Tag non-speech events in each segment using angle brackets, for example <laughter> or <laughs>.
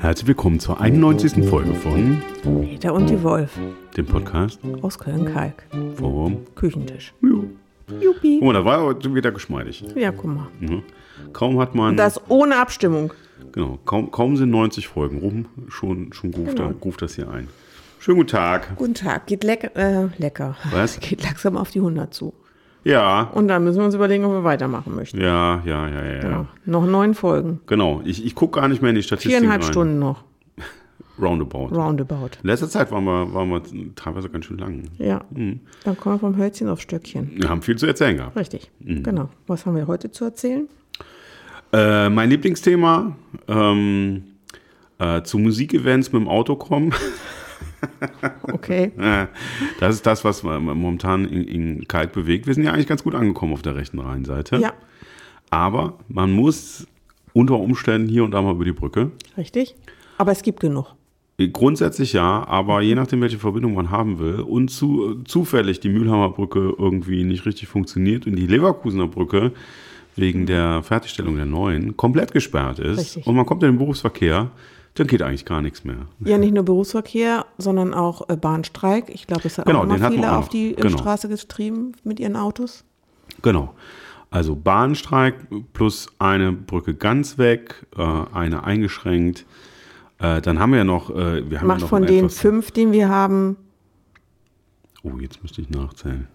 Herzlich willkommen zur 91. Folge von Peter und die Wolf dem Podcast aus Köln-Kalk. vom Küchentisch. Jo. Juppie. Guck mal, das war heute wieder geschmeidig. Ja, guck mal. Mhm. Kaum hat man, Das ohne Abstimmung. Genau, kaum, kaum sind 90 Folgen rum, schon, schon ruft, Genau. er, ruft das hier ein. Schönen guten Tag. Guten Tag. Geht lecker. Äh, lecker. Was? <laughs> Geht langsam auf die 100 zu. Ja, Und dann müssen wir uns überlegen, ob wir weitermachen möchten. ja, ja, ja, ja. Ja. ja. Noch neun Folgen. Genau, ich, ich gucke gar nicht mehr in die Statistik Viereinhalb rein. Stunden noch. <laughs> Roundabout. Roundabout. In letzter Zeit waren wir, waren wir teilweise ganz schön lang. Ja. Mhm. Dann kommen wir vom Hölzchen aufs Stöckchen. Wir haben viel zu erzählen gehabt. Richtig. Mhm. Genau. Was haben wir heute zu erzählen? Äh, mein Lieblingsthema, ähm, äh, zu Musikevents mit dem Auto kommen. <laughs> Okay. Äh, Das ist das, was momentan in, in Kalk bewegt. Wir sind ja eigentlich ganz gut angekommen auf der rechten Rheinseite. Ja. Aber man muss unter Umständen hier und da mal über die Brücke. Richtig. Aber es gibt genug. Grundsätzlich ja, aber je nachdem, welche Verbindung man haben will und zu, zufällig die Mühlheimer Brücke irgendwie nicht richtig funktioniert und die Leverkusener Brücke wegen der Fertigstellung der neuen komplett gesperrt ist Richtig. und man kommt in den Berufsverkehr, dann geht eigentlich gar nichts mehr. Ja, nicht nur Berufsverkehr, sondern auch äh, Bahnstreik. Ich glaube, es hat Genau, auch immer viele auch auf die äh, Genau. Straße getrieben mit ihren Autos. Genau. Also Bahnstreik plus eine Brücke ganz weg, äh, eine eingeschränkt. Dann haben wir ja noch, wir haben ja Macht noch von den fünf, den wir haben, Oh, jetzt müsste ich nachzählen.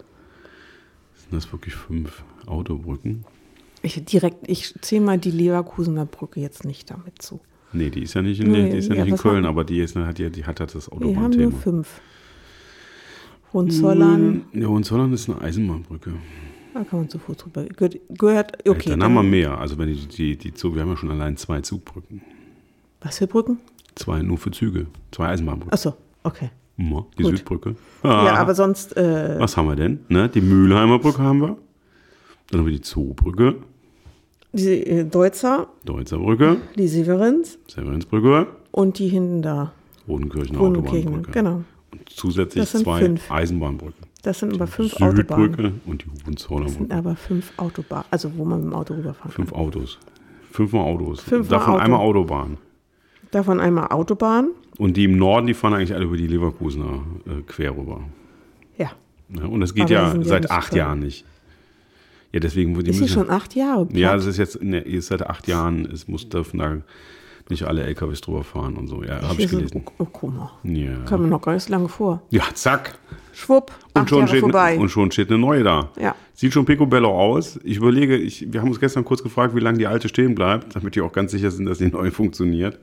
Sind das wirklich fünf Autobrücken? Ich direkt, ich zähle mal die Leverkusener Brücke jetzt nicht damit zu. Nee, die ist ja nicht in, Nee, die ist ja ja, nicht in Köln, haben- aber die, ist, hat ja, die hat halt das Wir haben nur Autobahnthema. fünf. Hohenzollern, Ja, Hohenzollern ist eine Eisenbahnbrücke. da kann man zu Fuß drüber. Gehört, gehört okay. dann, haben wir mehr. Also wenn die, die, die Zug, wir haben ja schon allein zwei Zugbrücken. Was für Brücken? Zwei nur für Züge. Zwei Eisenbahnbrücken. Achso, okay. Ja, die gut. Südbrücke. Ja, Ah. aber sonst, äh, Was haben wir denn? Ne? Die Mühlheimer Brücke haben wir. Dann haben wir die Zoobrücke, die äh, Deutzer, Deutzer Brücke, die Severins Severinsbrücke, und die hinten da. Rodenkirchener Rodenkirchen, Autobahnbrücke. genau. Und zusätzlich zwei fünf. Eisenbahnbrücken. Das sind aber fünf Autobahnen. Südbrücke und die Hohenzollerner Das sind aber fünf Autobahnen, also wo man mit dem Auto rüberfahren kann. Fünf Autos. Fünfmal Autos. Fünfmal Davon Auto. einmal Autobahn. Davon einmal Autobahn. Und die im Norden, die fahren eigentlich alle über die Leverkusener äh, quer rüber. Ja. Ja, und das geht Aber die ja seit acht. Jahren nicht. Ja, deswegen wurde die Ist sie müssen- schon acht Jahre? Ja, platt? das ist jetzt ne, ist seit acht Jahren, es muss dürfen da nicht alle LKWs drüber fahren und so. Ja, habe ich so- gelesen. Oh, guck mal. Ja. Kam mir noch gar nicht so lange vor. ja, zack. Schwupp, Und schon, Jahre steht, vorbei. und schon steht eine neue da. Ja. Sieht schon picobello aus. Ich überlege, ich, wir haben uns gestern kurz gefragt, wie lange die alte stehen bleibt, damit wir auch ganz sicher sind, dass die neue funktioniert.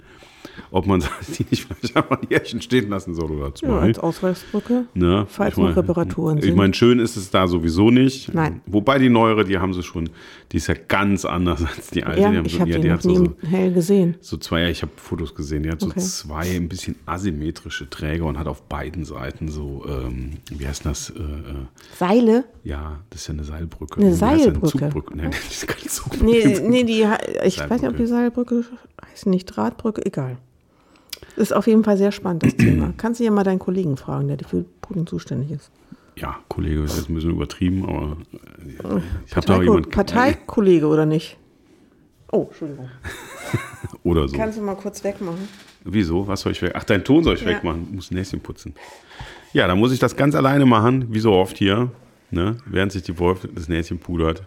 Ob man <laughs> die nicht vielleicht einfach ein Jährchen stehen lassen soll oder ja, zwei. als Ausweichsbrücke. Ne? Falls Ich noch mein- Reparaturen Ich sind. meine, schön ist es da sowieso nicht. Nein. Wobei die neuere, die haben sie schon, die ist ja ganz anders <laughs> als die alte. ja, die haben ich so, habe ja, die die noch hat nie so, hell gesehen. so zwei, ja, ich habe Fotos gesehen, die hat so Okay. zwei ein bisschen asymmetrische Träger und hat auf beiden Seiten so, ähm, wie heißt das? Äh, äh, Seile? ja, das ist ja eine Seilbrücke. Eine Wie heißt das? Seilbrücke. Zugbrücke. Nee, das ist keine Zugbrücke. Nee, <laughs> nee, die, ich weiß nicht, ob Seilbrücke. die Seilbrücke heißt nicht Drahtbrücke, egal. Ist auf jeden Fall sehr spannend, das Thema. <clears throat> Kannst du ja mal deinen Kollegen fragen, der für Brücken zuständig ist. Ja, Kollege, ist jetzt ein bisschen übertrieben, aber äh, ich habe da auch Parteiko jemand Parteikollege oder nicht? Oh, Entschuldigung. <laughs> oder so. Kannst du mal kurz wegmachen? Wieso? Was soll ich weg? Ach, deinen Ton soll ich Ja. wegmachen. Ich muss Näschen putzen. Ja, dann muss ich das ganz alleine machen, wie so oft hier, ne? während sich die Wolf das Näschen pudert.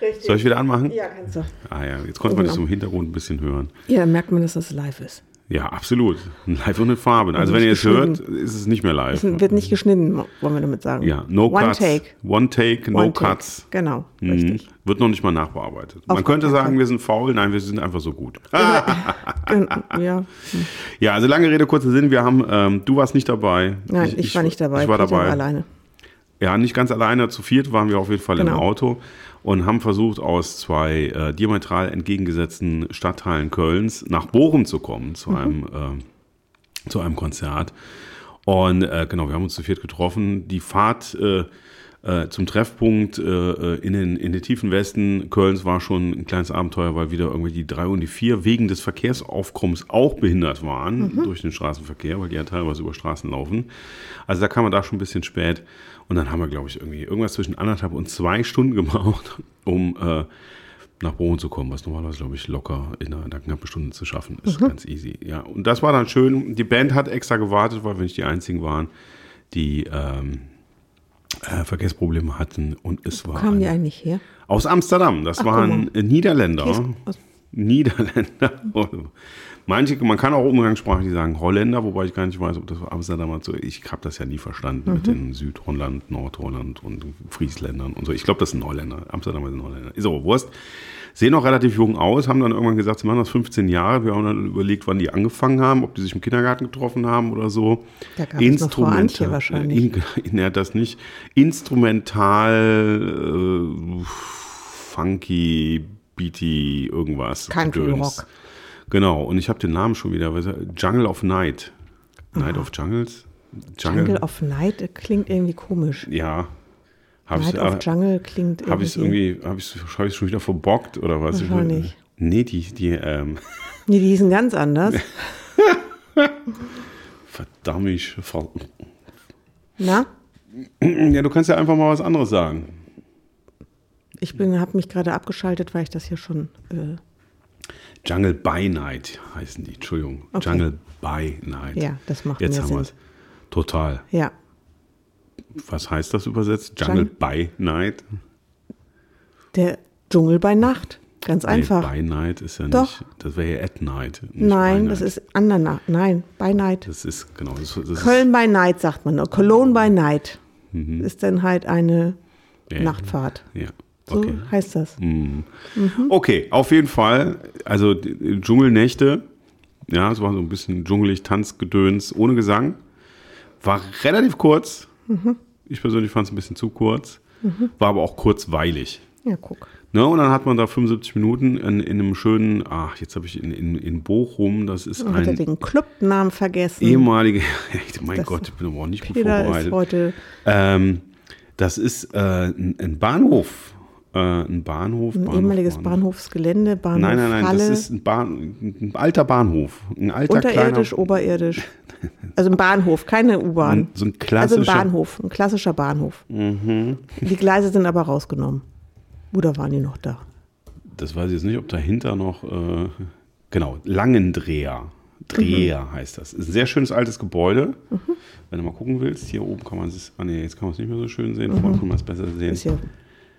Richtig. Soll ich wieder anmachen? Ja, kannst du. Ah ja, jetzt konnte man das Genau. im Hintergrund ein bisschen hören. Ja, dann merkt man, dass das live ist. Ja, absolut. Live und in Farben. Also wenn ihr es hört, ist es nicht mehr live. Es wird nicht geschnitten, wollen wir damit sagen. Ja, no One cuts. take. One take, no One take. cuts. Genau, Mhm. richtig. Wird noch nicht mal nachbearbeitet. Auf Man könnte sagen, Fall. wir sind faul. Nein, wir sind einfach so gut. <laughs> Ja, Ja, also lange Rede, kurzer Sinn. Wir haben, ähm, du warst nicht dabei. nein, ich, war nicht dabei. Ich war Peter dabei. alleine. Ja, nicht ganz alleine. Zu viert waren wir auf jeden Fall im Genau. Auto und haben versucht, aus zwei äh, diametral entgegengesetzten Stadtteilen Kölns nach Bochum zu kommen, zu Mhm. einem äh, zu einem Konzert. Und äh, genau, wir haben uns zu viert getroffen. Die Fahrt äh, äh, zum Treffpunkt äh, in, den, in den tiefen Westen Kölns war schon ein kleines Abenteuer, weil wieder irgendwie die drei und die vier wegen des Verkehrsaufkommens auch behindert waren durch den Straßenverkehr, weil die ja teilweise über Straßen laufen. Also da kam man da schon ein bisschen spät. Und dann haben wir, glaube ich, irgendwie irgendwas zwischen anderthalb und zwei Stunden gebraucht, <laughs> um äh, nach Bochum zu kommen, was normalerweise, glaube ich, locker in einer, in einer knappen Stunde zu schaffen ist. Ganz easy. Ja, und das war dann schön. Die Band hat extra gewartet, weil wir nicht die einzigen waren, die ähm, äh, Verkehrsprobleme hatten. Und es war Kamen die eigentlich her? aus Amsterdam. Das Ach, waren guck Niederländer. Niederländer. <laughs> Manche, man kann auch umgangssprachlich sagen Holländer, wobei ich gar nicht weiß, ob das Amsterdamer so Ich habe das ja nie verstanden mit den Südholland, Nordholland und Friesländern und so. Ich glaube, das sind Holländer. Amsterdamer sind Holländer. Ist aber Wurst. Sehen auch relativ jung aus, haben dann irgendwann gesagt, sie machen das 15 Jahre. Wir haben dann überlegt, wann die angefangen haben, ob die sich im Kindergarten getroffen haben oder so. Da gab es noch wahrscheinlich. In, <laughs> ja, das nicht. Instrumental, äh, funky, beaty, irgendwas. Country. Rock. Genau, und ich habe den Namen schon wieder. er? Jungle of Night. Night of Jungles? Jungle of Night äh, klingt irgendwie komisch. Ja. Habe ich Night of Jungle klingt irgendwie. hab irgendwie, habe ich es hab ich's schon wieder verbockt oder was? Ich- Wahrscheinlich. Nee, die, die, ähm, <laughs> Nee, die hießen ganz anders. <laughs> verdammt, ich ver Na? Ja, du kannst ja einfach mal was anderes sagen. Ich habe mich gerade abgeschaltet, weil ich das hier schon. Äh, Jungle by Night heißen die, Entschuldigung. Okay. Jungle by Night. ja, das macht Jetzt haben wir es. Total. Ja, Was heißt das übersetzt? Jungle Jungle- by Night? der Dschungel bei Nacht. Ganz einfach. Nee, by Night ist ja Doch. nicht. Das wäre ja at Night. by Nein, das Night. ist an der Nacht. Nein, bei Night. Das ist, genau. Das, das Köln by Night sagt man nur. Cologne by Night ist dann halt eine Ja. Nachtfahrt. Ja. So Okay. heißt das. Okay, auf jeden Fall. Also Dschungelnächte. Ja, es war so ein bisschen dschungelig, Tanzgedöns ohne Gesang. War relativ kurz. Mhm. Ich persönlich fand es ein bisschen zu kurz. War aber auch kurzweilig. Ja, guck. Ne, und dann hat man da 75 Minuten in, in einem schönen, ach, jetzt habe ich in, in, in Bochum, das ist Hat er ein den Clubnamen vergessen? ehemaliger, <laughs> mein Das- Gott, ich bin aber auch nicht gut Peter ist vorbereitet. heute. Ähm, das ist äh, ein, ein Bahnhof. Äh, ein Bahnhof. Ein Bahnhof, ehemaliges Bahnhof. Bahnhofsgelände, Bahnhof Nein, nein, nein, Halle. das ist ein, Bahn, ein alter Bahnhof. Ein alter Unterirdisch, kleiner, oberirdisch. Also ein Bahnhof, keine U-Bahn. so ein Also ein klassischer. Mhm. Bahnhof, ein klassischer Bahnhof. Die Gleise sind aber rausgenommen. Oder waren die noch da? das weiß ich jetzt nicht, ob dahinter noch, äh, genau, Langendreher. Dreher Mhm. heißt das. Ist ein sehr schönes altes Gebäude. Wenn du mal gucken willst, hier oben kann man es, ah nee, jetzt kann man es nicht mehr so schön sehen, vorne kann man es besser sehen. Mhm. Ist ja,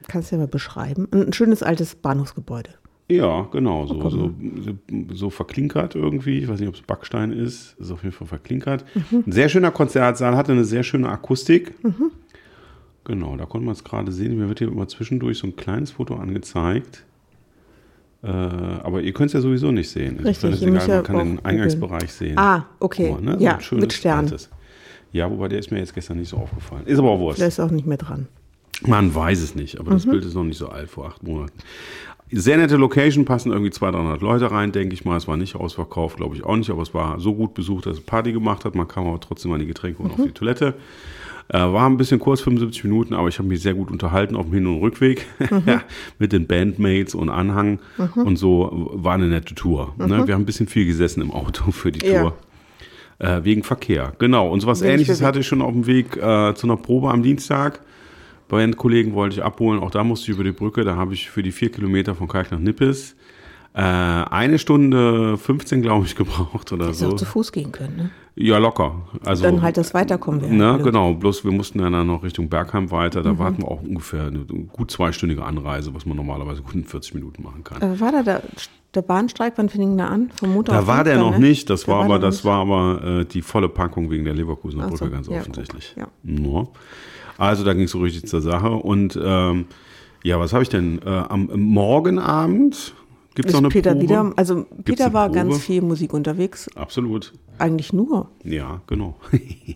kannst du ja mal beschreiben. Ein schönes altes Bahnhofsgebäude. Ja, genau, so, so, so, so verklinkert irgendwie. Ich weiß nicht, ob es Backstein ist. Ist auf jeden Fall verklinkert. Mhm. Ein sehr schöner Konzertsaal, hatte eine sehr schöne Akustik. Genau, da konnte man es gerade sehen. Mir wird hier immer zwischendurch so ein kleines Foto angezeigt. Äh, aber ihr könnt es ja sowieso nicht sehen. Richtig, ist egal, man kann den. Eingangsbereich sehen. Ah, okay. Mal, ne? Ja, schönes mit Stern. altes. Ja, wobei der ist mir jetzt gestern nicht so aufgefallen. Ist aber auch Wurst. Der ist auch nicht mehr dran. Man weiß es nicht, aber das Mhm. Bild ist noch nicht so alt, vor acht Monaten. Sehr nette Location, passen irgendwie 200, 300 Leute rein, denke ich mal. Es war nicht ausverkauft, glaube ich auch nicht, aber es war so gut besucht, dass es Party gemacht hat. Man kam aber trotzdem an die Getränke und auf die Toilette. Äh, war ein bisschen kurz, 75 Minuten, aber ich habe mich sehr gut unterhalten auf dem Hin- und Rückweg ja, <laughs> mit den Bandmates und Anhang. Und so war eine nette Tour. Ne? Wir haben ein bisschen viel gesessen im Auto <laughs> für die Ja. Tour. Äh, wegen Verkehr, genau. Und sowas Wenig ähnliches hatte ich schon auf dem Weg äh, zu einer Probe am Dienstag. Bandkollegen wollte ich abholen, auch da musste ich über die Brücke. Da habe ich für die vier Kilometer von Kalk nach Nippes äh, eine Stunde 15, glaube ich, <laughs> gebraucht oder Hättest auch so. zu Fuß gehen können, ne? Ja, locker. Also, Dann halt das Weiterkommen wäre. Ne, genau, bloß wir mussten ja dann noch Richtung Bergheim weiter. Mhm. Da warten wir auch ungefähr eine gut zweistündige Anreise, was man normalerweise gut in 40 Minuten machen kann. Äh, war da der, der Bahnstreik, wann fing der an? Vom Montag Da war der noch ne? nicht, das Der war aber, noch das nicht. war aber äh, die volle Packung wegen der Leverkusener Brücke, so, ganz ja, offensichtlich. guck, Ja. Also da ging es so richtig zur Sache. Und ähm, ja, was habe ich denn? Äh, am Morgenabend gibt es noch eine Peter Probe. wieder, also Peter war ganz viel Musik unterwegs. Absolut. Eigentlich nur. Ja, genau.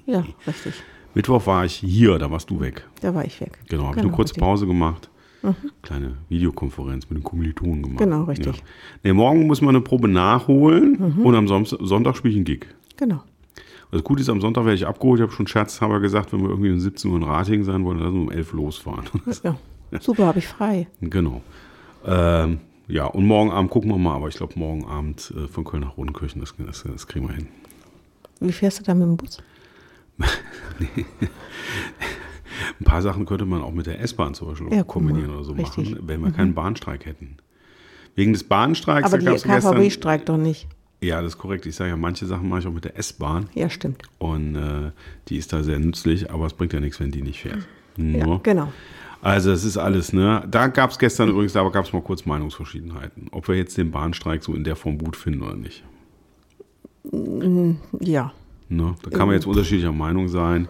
Ja, <laughs> richtig. Mittwoch war ich hier, da warst du weg. Da war ich weg. Genau, habe ich eine kurze richtig. Mhm. Pause gemacht. Kleine Videokonferenz mit den Kommilitonen gemacht. Genau, richtig. Ja. Nee, morgen muss man eine Probe nachholen Mhm. und am Sonntag spiele ich einen Gig. Genau. Das Gute ist, am Sonntag werde ich abgeholt. Ich habe schon scherzhaber gesagt, wenn wir irgendwie um 17 Uhr in Ratingen sein wollen, dann lassen wir um 11 Uhr losfahren. Ja. <laughs> Super, habe ich frei. Genau. Ähm, ja, und morgen Abend gucken wir mal, aber ich glaube, morgen Abend äh, von Köln nach Rodenkirchen, das, das, das kriegen wir hin. Wie fährst du da mit dem Bus? <laughs> Ein paar Sachen könnte man auch mit der S-Bahn zum Beispiel Ja, kombinieren oder so Richtig. Mhm. machen, wenn wir keinen Bahnstreik hätten. Wegen des Bahnstreiks, Aber gab's KVB streikt doch nicht. Ja, das ist korrekt. Ich sage ja, manche Sachen mache ich auch mit der S-Bahn Ja, stimmt. und äh, die ist da sehr nützlich, aber es bringt ja nichts, wenn die nicht fährt. Ja, Nur. genau. Also es ist alles, ne? Da gab es gestern übrigens, da gab es mal kurz Meinungsverschiedenheiten, ob wir jetzt den Bahnstreik so in der Form gut finden oder nicht. Ja. Ne? Da kann man jetzt unterschiedlicher Meinung sein.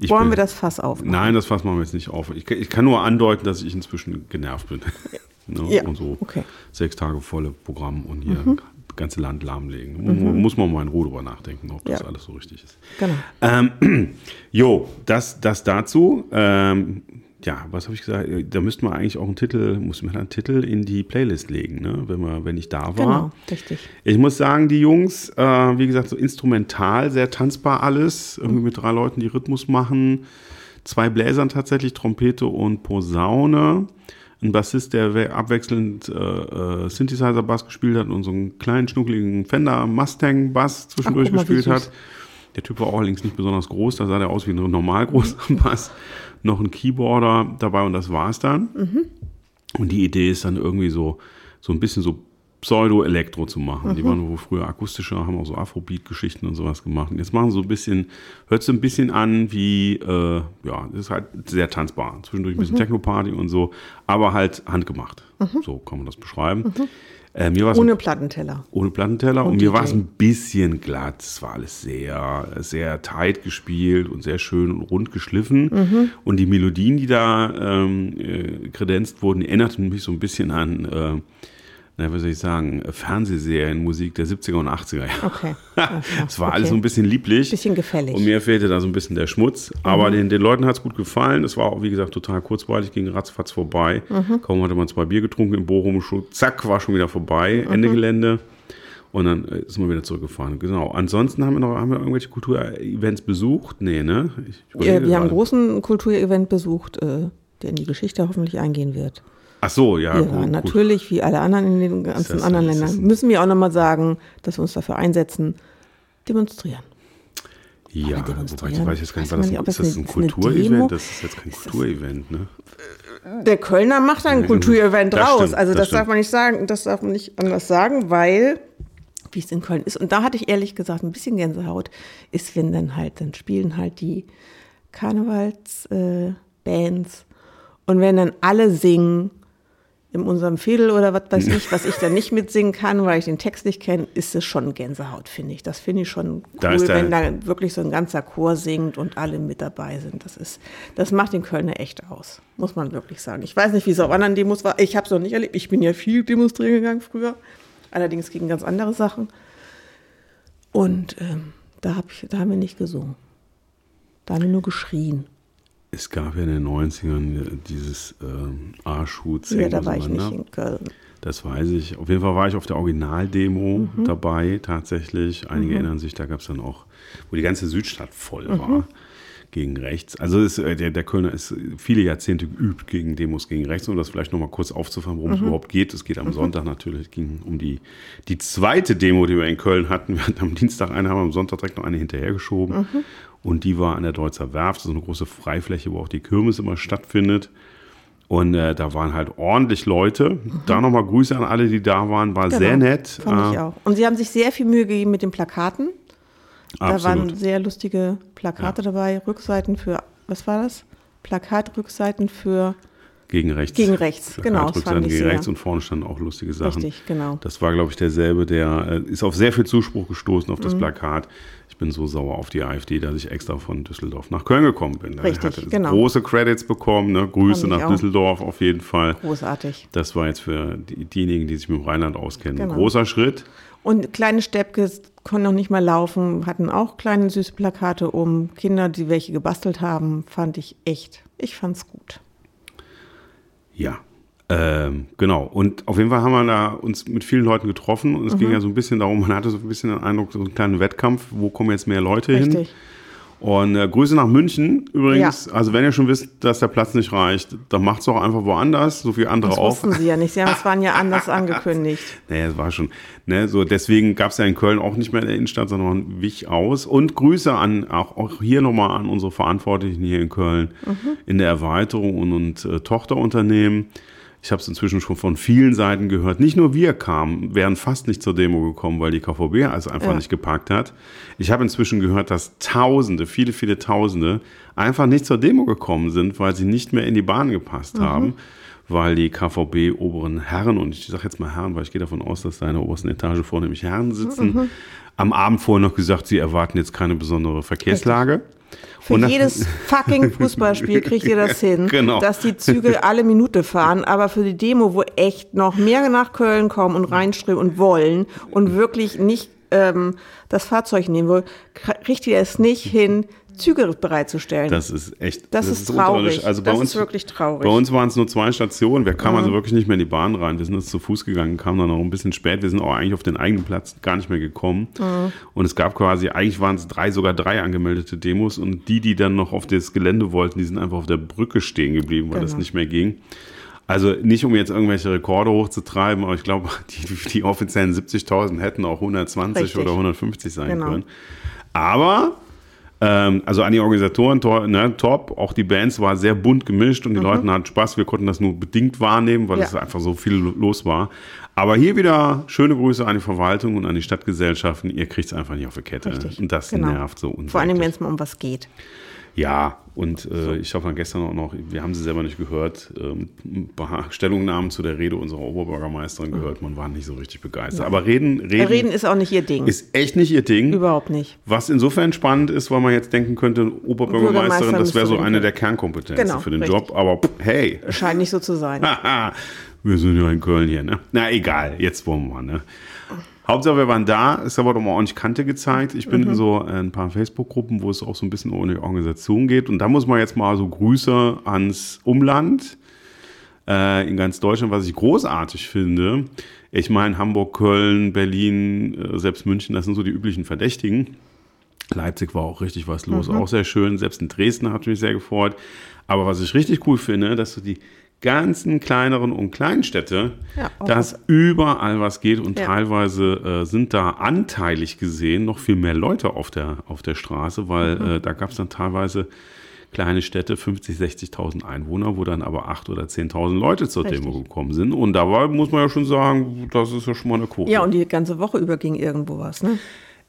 Ich Wollen bin- wir das Fass aufmachen? Nein, das Fass machen wir jetzt nicht auf. Ich, kann- ich kann nur andeuten, dass ich inzwischen genervt bin. <laughs> ne? Ja, Und so okay. sechs Tage volle Programm und hier das ganze Land lahmlegen. Mu- Muss man mal in Ruhe drüber nachdenken, ob das Ja. alles so richtig ist. Genau. Ähm, <clears throat> jo, das, das dazu. Ähm, ja, was habe ich gesagt? Da müssten wir eigentlich auch einen Titel, muss man einen Titel in die Playlist legen, ne? wenn, wir, wenn ich da war. Genau, richtig. Ich muss sagen, die Jungs, äh, wie gesagt, so instrumental, sehr tanzbar alles. Irgendwie mit drei Leuten, die Rhythmus machen. Zwei Bläsern tatsächlich, Trompete und Posaune. Ein Bassist, der we- abwechselnd äh, äh, Synthesizer-Bass gespielt hat und so einen kleinen, schnuckeligen Fender Mustang-Bass zwischendurch Ach, mal, gespielt hat. Der Typ war auch allerdings nicht besonders groß, da sah der aus wie ein normal großer <laughs> Bass. Noch ein Keyboarder dabei und das war's dann. Und die Idee ist dann irgendwie so, so ein bisschen so Pseudo-Elektro zu machen. Die waren wohl früher akustischer, haben auch so Afrobeat-Geschichten und sowas gemacht. Und jetzt machen sie so ein bisschen, hört so ein bisschen an wie, äh, ja, ist halt sehr tanzbar. Zwischendurch ein bisschen Techno-Party und so, aber halt handgemacht. So kann man das beschreiben. Äh, mir war's Ohne Plattenteller. ohne Plattenteller und, Und mir war es ein bisschen glatt. Es war alles sehr, sehr tight gespielt und sehr schön und rund geschliffen. Mhm. Und die Melodien, die da ähm, äh, kredenzt wurden, die erinnerten mich so ein bisschen an, äh, na, wie soll ich sagen, Fernsehserienmusik der 70er und 80er Jahre. Okay. <laughs> Es war okay. alles so ein bisschen lieblich. Bisschen gefällig. Mhm. Und mir fehlte da so ein bisschen der Schmutz. Aber den, den Leuten hat es gut gefallen. Es war auch, wie gesagt, total kurzweilig, ging ratzfatz vorbei. Mhm. Kaum hatte man zwei Bier getrunken im Bochum, schon, zack, war schon wieder vorbei, Mhm. Ende Gelände. Und dann äh, ist man wieder zurückgefahren. Genau. Ansonsten haben wir noch haben wir irgendwelche Kulturevents besucht? Nee, ne? Ich überlege Ja, wir haben einen großen Kulturevent besucht, äh, der in die Geschichte hoffentlich eingehen wird. Ach so, ja, wir gut, waren gut. natürlich, wie alle anderen in den ganzen anderen Ländern, müssen wir auch nochmal sagen, dass wir uns dafür einsetzen, demonstrieren. Ja, Aber wobei ich weiß jetzt gar nicht, war das, nicht, ob ist das ein? Kulturevent? Das ist jetzt kein Kulturevent, ne? Der Kölner macht ein Ja, Kulturevent das raus. stimmt, also das das, darf man nicht sagen, das darf man nicht anders sagen, weil, wie es in Köln ist, und da hatte ich ehrlich gesagt ein bisschen Gänsehaut, ist, wenn dann halt, dann spielen halt die Karnevalsbands äh, Bands und wenn dann alle singen, in unserem Fädel oder was weiß ich, was ich dann nicht mitsingen kann, weil ich den Text nicht kenne, ist es schon Gänsehaut, finde ich. Das finde ich schon Da cool, der- wenn da wirklich so ein ganzer Chor singt und alle mit dabei sind. Das ist, das macht den Kölner echt aus, muss man wirklich sagen. Ich weiß nicht, wie es auf anderen Demos war. Ich habe es noch nicht erlebt. Ich bin ja viel demonstrieren gegangen früher, allerdings gegen ganz andere Sachen. Und ähm, da, hab ich, da haben wir nicht gesungen. Da haben wir nur geschrien. Es gab ja in den 90ern dieses ähm, Arschhut. Ja, da war ich nicht in Köln. Das weiß ich. Auf jeden Fall war ich auf der Originaldemo Mhm. dabei, tatsächlich. Einige erinnern sich, da gab es dann auch, wo die ganze Südstadt voll Mhm. war. Gegen rechts. Also ist, äh, der, der Kölner ist viele Jahrzehnte geübt gegen Demos gegen rechts, um das vielleicht nochmal kurz aufzufahren, worum Mhm. es überhaupt geht. Es geht am Sonntag natürlich, es ging um die, die zweite Demo, die wir in Köln hatten. Wir hatten am Dienstag eine, haben am Sonntag direkt noch eine hinterhergeschoben. Mhm. Und die war an der Deutzer Werft, so eine große Freifläche, wo auch die Kirmes immer stattfindet. Und äh, da waren halt ordentlich Leute. Da nochmal Grüße an alle, die da waren. War sehr Genau, nett. Fand ich Äh, auch. Und sie haben sich sehr viel Mühe gegeben mit den Plakaten. Da waren Absolut. sehr lustige Plakate dabei, Rückseiten für, was war das? Plakatrückseiten für, Gegen rechts. Gegen rechts, genau, das Rückseiten gegen sehr. rechts und vorne standen auch lustige Sachen. richtig, genau. Das war, glaube ich, derselbe, der äh, ist auf sehr viel Zuspruch gestoßen auf das Mhm. Plakat. Ich bin so sauer auf die AfD, dass ich extra von Düsseldorf nach Köln gekommen bin. Richtig, hatte genau. große Credits bekommen. Ne? Grüße nach auch. Düsseldorf auf jeden Fall. Großartig. Das war jetzt für die, diejenigen, die sich mit dem Rheinland auskennen, ein Genau. großer Schritt. Und kleine Steppkes konnten noch nicht mal laufen, hatten auch kleine süße Plakate um. Kinder, die welche gebastelt haben, fand ich echt. Ich fand's gut. Ja. Ähm, genau. Und auf jeden Fall haben wir da uns mit vielen Leuten getroffen und es Mhm. ging ja so ein bisschen darum, man hatte so ein bisschen den Eindruck, so einen kleinen Wettkampf, wo kommen jetzt mehr Leute hin? Und äh, Grüße nach München übrigens. Also wenn ihr schon wisst, dass der Platz nicht reicht, dann macht's doch einfach woanders, so wie andere Das auch. wussten sie ja nicht. Sie haben, es waren ja anders <laughs> angekündigt. Naja, es war schon. Ne, so deswegen gab's ja in Köln auch nicht mehr in der Innenstadt, sondern wich aus. Und Grüße an auch, auch hier nochmal an unsere Verantwortlichen hier in Köln in der Erweiterung und, und äh, Tochterunternehmen. Ich habe es inzwischen schon von vielen Seiten gehört. Nicht nur wir kamen, wären fast nicht zur Demo gekommen, weil die KVB also einfach Ja. nicht gepackt hat. Ich habe inzwischen gehört, dass Tausende, viele, viele Tausende einfach nicht zur Demo gekommen sind, weil sie nicht mehr in die Bahn gepasst haben, weil die KVB oberen Herren, und ich sage jetzt mal Herren, weil ich gehe davon aus, dass da in der obersten Etage vornehmlich Herren sitzen, am Abend vorher noch gesagt, sie erwarten jetzt keine besondere Verkehrslage. Für Und jedes fucking <laughs> Fußballspiel kriegt ihr das hin, Genau. dass die Züge alle Minute fahren. Aber für die Demo, wo echt noch mehr nach Köln kommen und reinströmen und wollen und wirklich nicht ähm, das Fahrzeug nehmen wollen, kriegt ihr es nicht hin, Züge bereitzustellen. Das ist echt. Das ist traurig. Also bei Das uns, ist wirklich traurig. Bei uns waren es nur zwei Stationen. Wir kamen also wirklich nicht mehr in die Bahn rein. Wir sind jetzt zu Fuß gegangen, kamen dann noch ein bisschen spät. Wir sind auch eigentlich auf den eigenen Platz gar nicht mehr gekommen. Und es gab quasi, eigentlich waren es drei, sogar drei angemeldete Demos. Und die, die dann noch auf das Gelände wollten, die sind einfach auf der Brücke stehen geblieben, weil das Genau. nicht mehr ging. Also nicht, um jetzt irgendwelche Rekorde hochzutreiben, aber ich glaube, <laughs> die, die offiziellen 70.000 hätten auch 120 Richtig. oder 150 sein Genau. können. Aber ähm, also an die Organisatoren, to, ne, top. Auch die Bands war sehr bunt gemischt und die Leute hatten Spaß. Wir konnten das nur bedingt wahrnehmen, weil Mhm. Ja. es einfach so viel los war. Aber hier wieder schöne Grüße an die Verwaltung und an die Stadtgesellschaften. Ihr kriegt es einfach nicht auf die Kette. Richtig. Und das Genau. nervt so unsäglich. Vor allem, wenn es mal um was geht. Ja, und äh, ich habe dann gestern auch noch, wir haben sie selber nicht gehört, ähm, ein paar Stellungnahmen zu der Rede unserer Oberbürgermeisterin gehört. Man war nicht so richtig begeistert. Aber reden, reden, Reden ist auch nicht ihr Ding. ist echt nicht ihr Ding. Überhaupt nicht. Was insofern spannend ist, weil man jetzt denken könnte, Oberbürgermeisterin, das wäre so eine der Kernkompetenzen Genau, für den richtig. Job. Aber pff, hey, Scheint nicht so zu sein. <laughs> wir sind ja in Köln hier, ne? Na egal, jetzt wollen wir, ne? Hauptsache, wir waren da, es aber doch mal ordentlich Kante gezeigt. Ich Mhm. bin in so ein paar Facebook-Gruppen, wo es auch so ein bisschen um die Organisation geht. Und da muss man jetzt mal so Grüße ans Umland äh, in ganz Deutschland, was ich großartig finde. Ich meine, Hamburg, Köln, Berlin, äh, selbst München, das sind so die üblichen Verdächtigen. Leipzig war auch richtig was los, auch sehr schön. Selbst in Dresden hat mich sehr gefreut. Aber was ich richtig cool finde, dass so die ganzen kleineren und kleinen Städte, Ja, dass überall was geht und Ja. teilweise äh, sind da anteilig gesehen noch viel mehr Leute auf der, auf der Straße, weil Mhm. äh, da gab es dann teilweise kleine Städte, 50, 60.000 Einwohner, wo dann aber 8.000 oder 10.000 Leute zur Richtig. Demo gekommen sind. Und dabei muss man ja schon sagen, das ist ja schon mal eine Quote. Ja, und die ganze Woche über ging irgendwo was, ne?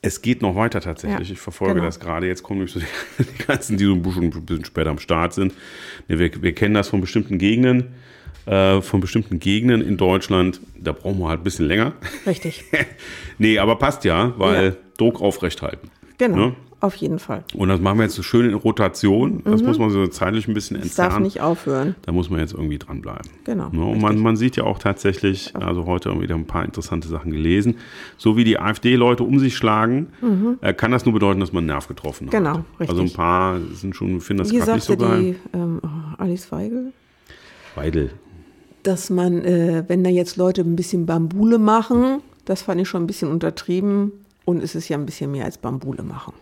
Es geht noch weiter tatsächlich. Ja, ich verfolge genau. das gerade. Jetzt kommen nämlich so die, <laughs> die ganzen, die so ein bisschen, ein bisschen später am Start sind. Wir, wir kennen das von bestimmten Gegenden, äh, von bestimmten Gegenden in Deutschland. Da brauchen wir halt ein bisschen länger. Richtig. <laughs> nee, aber passt ja, weil Ja. Druck aufrechthalten. Genau. Ne? Auf jeden Fall. Und das machen wir jetzt so schön in Rotation. Das muss man so zeitlich ein bisschen Mhm. Es darf entzerren. nicht aufhören. Da muss man jetzt irgendwie dranbleiben. Genau, Ne? Und man, man sieht ja auch tatsächlich, also heute haben wir wieder ein paar interessante Sachen gelesen. So wie die AfD-Leute um sich schlagen, äh, kann das nur bedeuten, dass man einen Nerv getroffen hat. Mhm. Genau, richtig. Also ein paar sind schon, finden das gerade nicht so geil. die ähm, oh, Alice Weigel? Weidel. Dass man, äh, wenn da jetzt Leute ein bisschen Bambule machen, das fand ich schon ein bisschen untertrieben. Und es ist ja ein bisschen mehr als Bambule machen.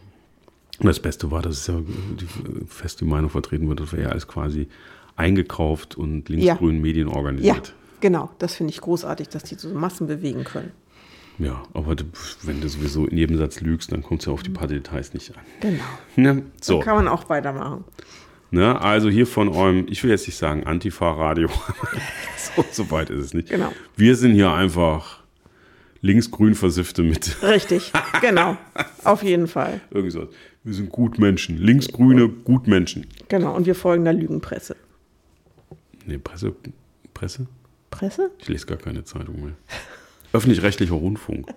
Und das Beste war, dass es ja die, fest die Meinung vertreten wird, das wäre ja alles quasi eingekauft und linksgrünen Medien Ja, organisiert. genau. Das finde ich großartig, dass die so Massen bewegen können. Ja. aber du- wenn du sowieso in jedem Satz lügst, dann kommt es ja auf die paar Details nicht an. Genau. Ne? So. So. Kann man auch weitermachen. Ne, also hier von eurem, ich will jetzt nicht sagen Antifa-Radio, <laughs> so, so weit ist es nicht. Genau. Wir sind hier einfach linksgrün versiffte mit Richtig, genau. <laughs> Auf jeden Fall. irgendwie so. Wir sind Gutmenschen, linksgrüne Gutmenschen. Genau. Und wir folgen der Lügenpresse. Nee, Presse, Presse? Presse? Ich lese gar keine Zeitung mehr. <laughs> Öffentlich-rechtlicher Rundfunk.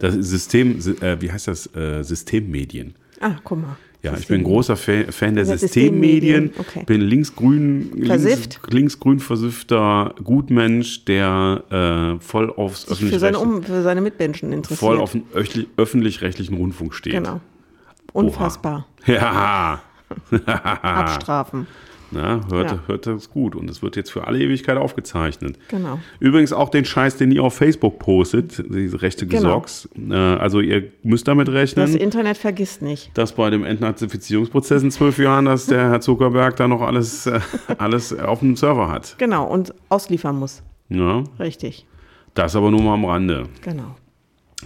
Das System, äh, wie heißt das? Äh, Systemmedien. Ah, guck mal. Ja, ich bin großer Fan, Fan der Systemmedien. Systemmedien, okay. Bin linksgrün, links, Versifft? linksgrün versiffter Gutmensch, der äh, voll aufs Sich für seine, um, für seine Mitmenschen interessiert. voll auf den öffentlich- öffentlich-rechtlichen Rundfunk steht. Genau. Unfassbar. Ja. <laughs> Abstrafen. Na, hört, Ja. hört das gut. Und es wird jetzt für alle Ewigkeit aufgezeichnet. Genau. Übrigens auch den Scheiß, den ihr auf Facebook postet, diese rechte Genau. Gesocks. Äh, also ihr müsst damit rechnen. Das Internet vergisst nicht. dass bei dem Entnazifizierungsprozess in zwölf Jahren, dass der Herr Zuckerberg da noch alles, äh, <laughs> alles auf dem Server hat. Genau, und ausliefern muss. Ja, Richtig. das aber nur mal am Rande. Genau.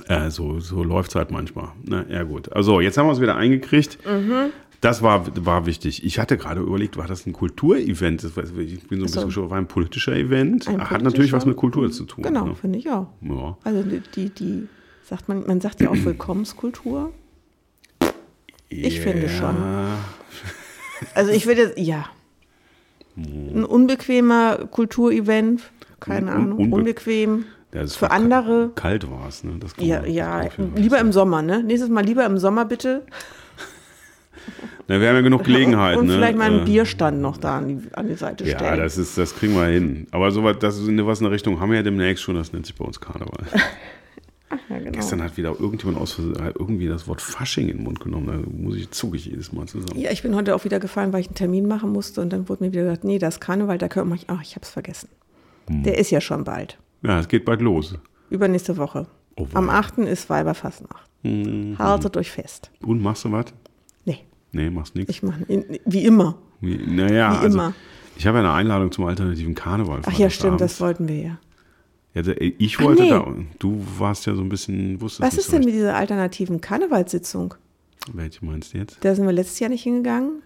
Äh, so so läuft es halt manchmal. Na, ja, gut. Also, jetzt haben wir es wieder eingekriegt. Mhm. Das war, war wichtig. Ich hatte gerade überlegt, war das ein Kulturevent? Ich bin so ein So. bisschen schon, war ein politischer Event. Ein Hat natürlich was mit Kultur zu tun. Genau, Ne? finde ich auch. Ja. Also die, die, sagt man, man sagt ja auch <clears throat> Willkommenskultur. Ich finde schon. <laughs> Also ich würde, ja. Ein unbequemer Kulturevent, keine un- Ahnung, unbe- unbequem. Ja, Für andere, Kalt war es, ne? Ja, ja, lieber im Sommer, ne? Nächstes Mal lieber im Sommer bitte. <laughs> Na, wir haben ja genug Gelegenheit, Und ne? vielleicht mal einen Äh, Bierstand noch da an die, an die Seite Ja, stellen. das, ist, das kriegen wir hin. Aber so was, das ist in was in der Richtung haben wir ja demnächst schon, das nennt sich bei uns Karneval. <laughs> ja, genau. Gestern hat wieder irgendjemand aus irgendwie das Wort Fasching in den Mund genommen. Da muss ich, zucke ich jedes Mal zusammen. Ja, ich bin heute auch wieder gefallen, weil ich einen Termin machen musste und dann wurde mir wieder gesagt, nee, das ist Karneval, da können wir, ach, ich habe es vergessen. Hm. Der ist ja schon bald. Ja, es geht bald los. Übernächste Woche. Oh, Am wow. 8. ist Weiberfastnacht. Mhm. Haltet euch fest. Und machst du was? Nee, Nee, machst nichts. ich mache, wie immer. Wie, naja, Wie also, immer. ich habe ja eine Einladung zum alternativen Karneval. Ach ja, stimmt, Freitagabends. das wollten wir ja. Ja, da- ich Ach, wollte nee. da. Du warst ja so ein bisschen, wusstest Was ist so denn mit dieser alternativen Karnevalssitzung? Welche meinst du jetzt? Da sind wir letztes Jahr nicht hingegangen.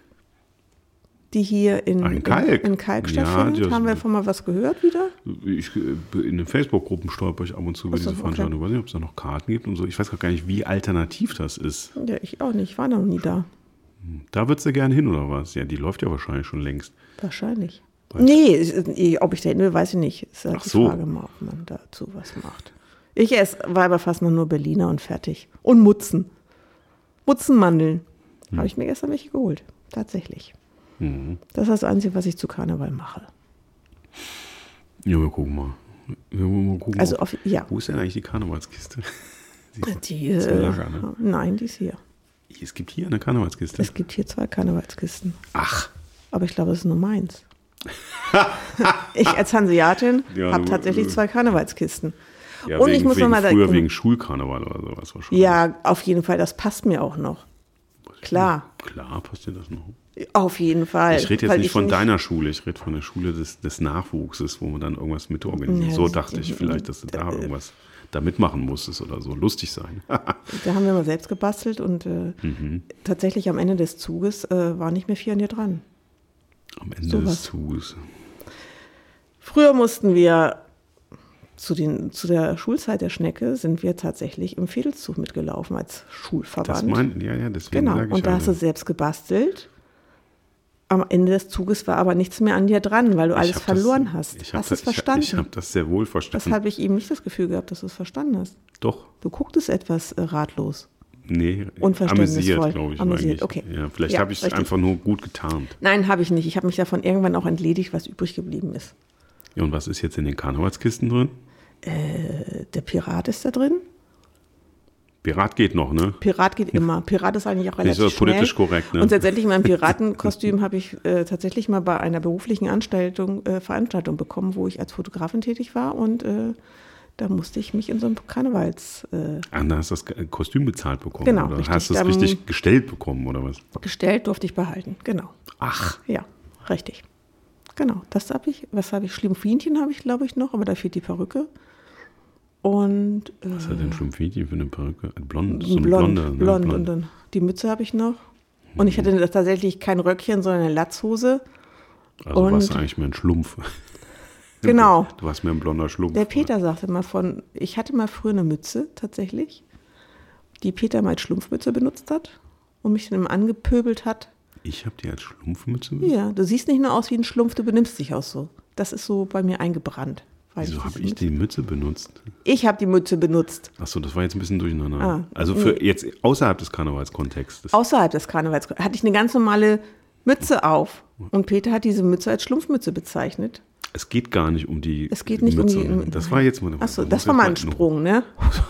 Die hier in, in Kalk. in, in Kalk Ja, stattfindet. das- Haben wir davon mal was gehört wieder? Ich, in den Facebook-Gruppen stolper ich ab und zu über Ach diese Veranstaltung. Ich weiß nicht, ob es da noch Karten gibt und so. Ich weiß gar nicht, wie alternativ das ist. Ja, ich auch nicht. Ich war noch nie da. Da würdest du gerne hin, oder was? Ja, die läuft ja wahrscheinlich schon längst. Wahrscheinlich. Nee, ist- eh, ob ich da hin will, weiß ich nicht. Ist halt Ach die so. Frage mal, ob man dazu was macht. Ich esse noch nur Berliner und fertig. Und Mutzen. Mutzenmandeln. Hm. Habe ich mir gestern welche geholt. Tatsächlich. Mhm. Das ist das Einzige, was ich zu Karneval mache. Ja, wir gucken mal. Wir mal gucken, Also auf, ja. Wo ist denn eigentlich die Karnevalskiste? <laughs> Die, ist äh, Lager, ne? Nein, die ist hier. Es gibt hier eine Karnevalskiste. Es gibt hier zwei Karnevalskisten. Ach, Aber ich glaube, das ist nur meins. <laughs> ich als Hanseatin Ja, habe tatsächlich äh, zwei Karnevalskisten. ja, Und wegen, ich muss wegen noch mal früher wegen Schulkarneval oder sowas wahrscheinlich. Ja, auf jeden Fall, das passt mir auch noch. Klar, Klar, passt dir das noch. auf jeden Fall. Ich rede jetzt nicht ich von deiner Schule, ich rede von der Schule des, des Nachwuchses, wo man dann irgendwas mitorganisiert. Ja, so dachte ich vielleicht, dass du da irgendwas da mitmachen musstest oder so. Lustig sein. <laughs> Da haben wir mal selbst gebastelt und äh, Mhm. tatsächlich am Ende des Zuges äh, war nicht mehr viel an dir dran. Am Ende Sowas. des Zuges. Früher mussten wir zu, den, zu der Schulzeit der Schnecke sind wir tatsächlich im Fädelszug mitgelaufen als Das Schulverband. mein, ja, ja, deswegen Genau, und da hast du selbst gebastelt. Am Ende des Zuges war aber nichts mehr an dir dran, weil du ich alles verloren das, hast. Ich hast das, du es verstanden? Ich, ich habe das sehr wohl das verstanden. habe ich eben nicht das Gefühl gehabt, dass du es verstanden hast. Doch. Du gucktest etwas äh, ratlos. Nee, Unverständnisvoll. amüsiert, glaube ich. Amüsiert, eigentlich. okay. Ja, vielleicht Ja, habe ich es einfach nur gut getarnt. Nein, habe ich nicht. Ich habe mich davon irgendwann auch entledigt, was übrig geblieben ist. Ja, und was ist jetzt in den Karnevalskisten drin? Äh, Der Pirat ist da drin. Pirat geht noch, ne? Pirat geht immer. Pirat ist eigentlich auch relativ so politisch schnell. korrekt, ne? Und tatsächlich in meinem <laughs> Piratenkostüm habe ich äh, tatsächlich mal bei einer beruflichen Anstaltung, äh, Veranstaltung bekommen, wo ich als Fotografin tätig war und äh, da musste ich mich in so einem Karnevals äh, Ah, da hast du das Kostüm bezahlt bekommen. Genau, oder? richtig. Hast du es richtig gestellt bekommen, oder was? gestellt, durfte ich behalten. Genau. Ach, Ja, richtig. Genau, das habe ich. Was habe ich? Schlimmfienchen habe ich, glaube ich, noch, aber da fehlt die Perücke. Und äh, was hat denn Schlumpfinchen für eine Perücke? Ein Blond, so ein blond, blonder, ne? blond, und dann die Mütze habe ich noch. Und ich hatte tatsächlich kein Röckchen, sondern eine Latzhose. Also warst du und- eigentlich mehr ein Schlumpf. <laughs> Genau. Du warst mehr ein blonder Schlumpf. Der Peter sagte mal von, ich hatte mal früher eine Mütze tatsächlich, die Peter mal als Schlumpfmütze benutzt hat und mich dann immer angepöbelt hat. Ich habe die als Schlumpfmütze. Ja, du siehst nicht nur aus wie ein Schlumpf, du benimmst dich auch so. Das ist so bei mir eingebrannt. Wieso habe ich Mütze- die Mütze benutzt? Ich habe die Mütze benutzt. Achso, das war jetzt ein bisschen durcheinander. Ah, also für jetzt außerhalb des Karnevalskontextes. Außerhalb des Karnevals hatte ich eine ganz normale Mütze auf. Und Peter hat diese Mütze als Schlumpfmütze bezeichnet. Es geht gar nicht um die Es geht nicht Mütze. um die. Das war jetzt mal. Achso, das war mal ein Sprung, ne? <laughs>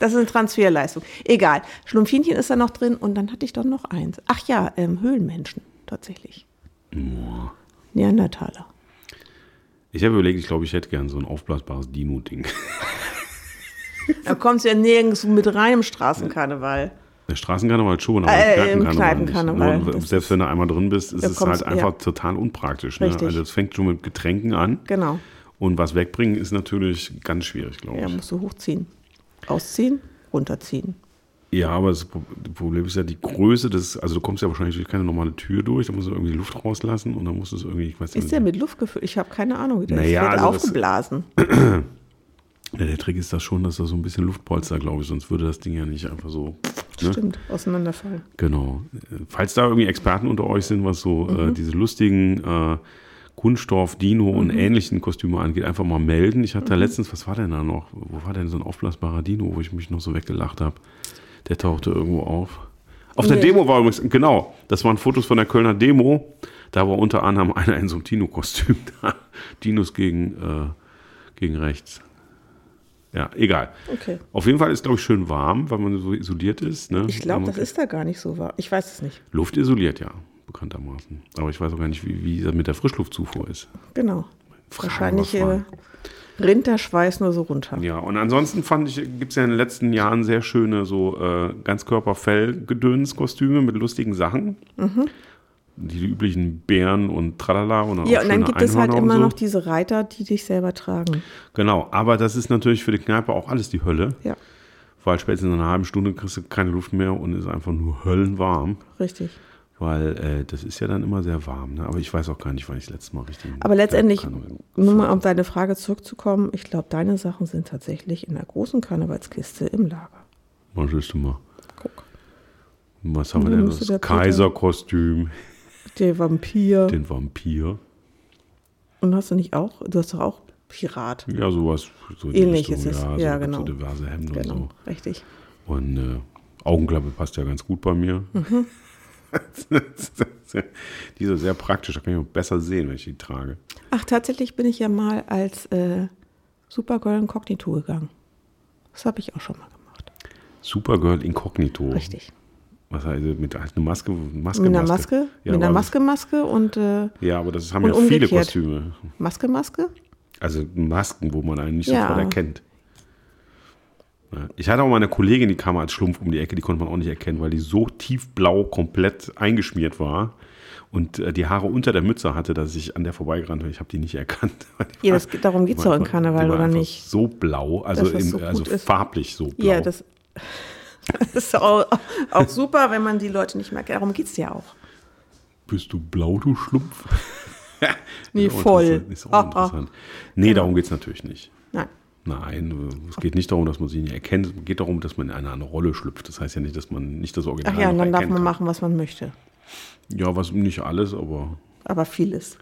Das ist eine Transferleistung. Egal. Schlumpfinchen ist da noch drin und dann hatte ich doch noch eins. Ach ja, ähm, Höhlenmenschen, tatsächlich. Neandertaler. Ich habe überlegt, ich glaube, ich hätte gern so ein aufblasbares Dino-Ding. <laughs> Da kommst du ja nirgends mit rein im Straßenkarneval. Der Straßenkarneval schon, aber Äh, im Kneipenkarneval. Nur, selbst wenn du einmal drin bist, ist es halt einfach ja. total unpraktisch. Ne? Also es fängt schon mit Getränken an Genau. und was wegbringen ist natürlich ganz schwierig, glaube Ja, ich. musst du hochziehen. Ausziehen, runterziehen. Ja, aber das Pro- Problem ist ja die Größe des, also du kommst ja wahrscheinlich durch keine normale Tür durch, da musst du irgendwie Luft rauslassen und dann musst du es irgendwie, ich weiß Ist nicht. der mit Luft gefüllt? Ich habe keine Ahnung, wie der Naja, ist. Wird also das- aufgeblasen. <clears throat> Ja, der Trick ist das schon, dass da so ein bisschen Luftpolster, glaube ich, sonst würde das Ding ja nicht einfach so. Ne? Stimmt, auseinanderfallen. Genau. Falls da irgendwie Experten unter euch sind, was so Mhm. äh, diese lustigen äh, Kunststoff, Dino Mhm. und ähnlichen Kostüme angeht, einfach mal melden. Ich hatte da letztens, was war denn da noch? Wo war denn so ein aufblasbarer Dino, wo ich mich noch so weggelacht habe? Der tauchte irgendwo auf. Auf der Nee. Demo war übrigens, genau, das waren Fotos von der Kölner Demo. Da war unter anderem <laughs> einer in so einem Dino-Kostüm <laughs> da. Dinos gegen, äh, gegen rechts. Ja, egal. Okay. Auf jeden Fall ist, glaube ich, schön warm, weil man so isoliert ist. Ne? Ich glaube, das ist da gar nicht so wahr. Ich weiß es nicht. Luft isoliert, ja, bekanntermaßen. Aber ich weiß auch gar nicht, wie, wie das mit der Frischluftzufuhr ist. Genau. Fragen Wahrscheinlich. Rinnt der Schweiß nur so runter. Ja, und ansonsten fand ich, gibt es ja in den letzten Jahren sehr schöne so äh, Ganzkörper-Fell-Gedöns-Kostüme mit lustigen Sachen. Die üblichen Bären und Tralala und dann Ja, und dann gibt es halt Einhörner immer so. noch diese Reiter, die dich selber tragen. Genau, aber das ist natürlich für die Kneipe auch alles die Hölle, Ja, weil spätestens in einer halben Stunde kriegst du keine Luft mehr und ist einfach nur höllenwarm. richtig. Weil äh, das ist ja dann immer sehr warm. Ne? Aber ich weiß auch gar nicht, wann ich das letzte Mal richtig. Aber letztendlich, nur mal um deine Frage zurückzukommen, ich glaube, deine Sachen sind tatsächlich in der großen Karnevalskiste im Lager. Was ist denn mal? Guck. Was haben wir denn? Das Kaiserkostüm, Der Vampir. den Vampir. Und hast du nicht auch? Du hast doch auch Pirat. Ja, sowas. So in die Ähnlich Richtung, ist es. Ja, Ja, so, genau. so diverse Hemden Genau, und richtig. so. Und äh, Augenklappe passt ja ganz gut bei mir. Mhm. <laughs> die ist sehr praktisch, da kann ich auch besser sehen, wenn ich die trage. Ach, tatsächlich bin ich ja mal als äh, Supergirl Inkognito gegangen. Das habe ich auch schon mal gemacht. Supergirl Incognito. Richtig. Was heißt das? Mit halt eine Maske? Maske Mit einer Maske, Ja, mit einer Maske, Maske und äh, Ja, aber das haben ja viele umgekehrt. Kostüme. Maske, Maske. Also Masken, wo man einen nicht Ja. sofort erkennt. Ich hatte auch mal eine Kollegin, die kam als Schlumpf um die Ecke, die konnte man auch nicht erkennen, weil die so tiefblau komplett eingeschmiert war und äh, die Haare unter der Mütze hatte, dass ich an der vorbeigerannt bin. Ich habe die nicht erkannt. <laughs> Die Ja, das, darum geht es doch im Karneval, oder nicht? So blau, also, in, so also farblich so blau. Ja, das, das <laughs> ist auch, auch super, wenn man die Leute nicht mehr kennt. Darum geht es ja auch. Bist du blau, du Schlumpf? <laughs> Nee, auch voll. Ist auch ah. interessant. Nee, darum geht es natürlich nicht. Nein. Nein, es geht nicht darum, dass man sie nicht erkennt. Es geht darum, dass man in eine, eine Rolle schlüpft. Das heißt ja nicht, dass man nicht das Original Ach ja, und dann darf man kann. machen, was man möchte. Ja, was nicht alles, aber Aber vieles.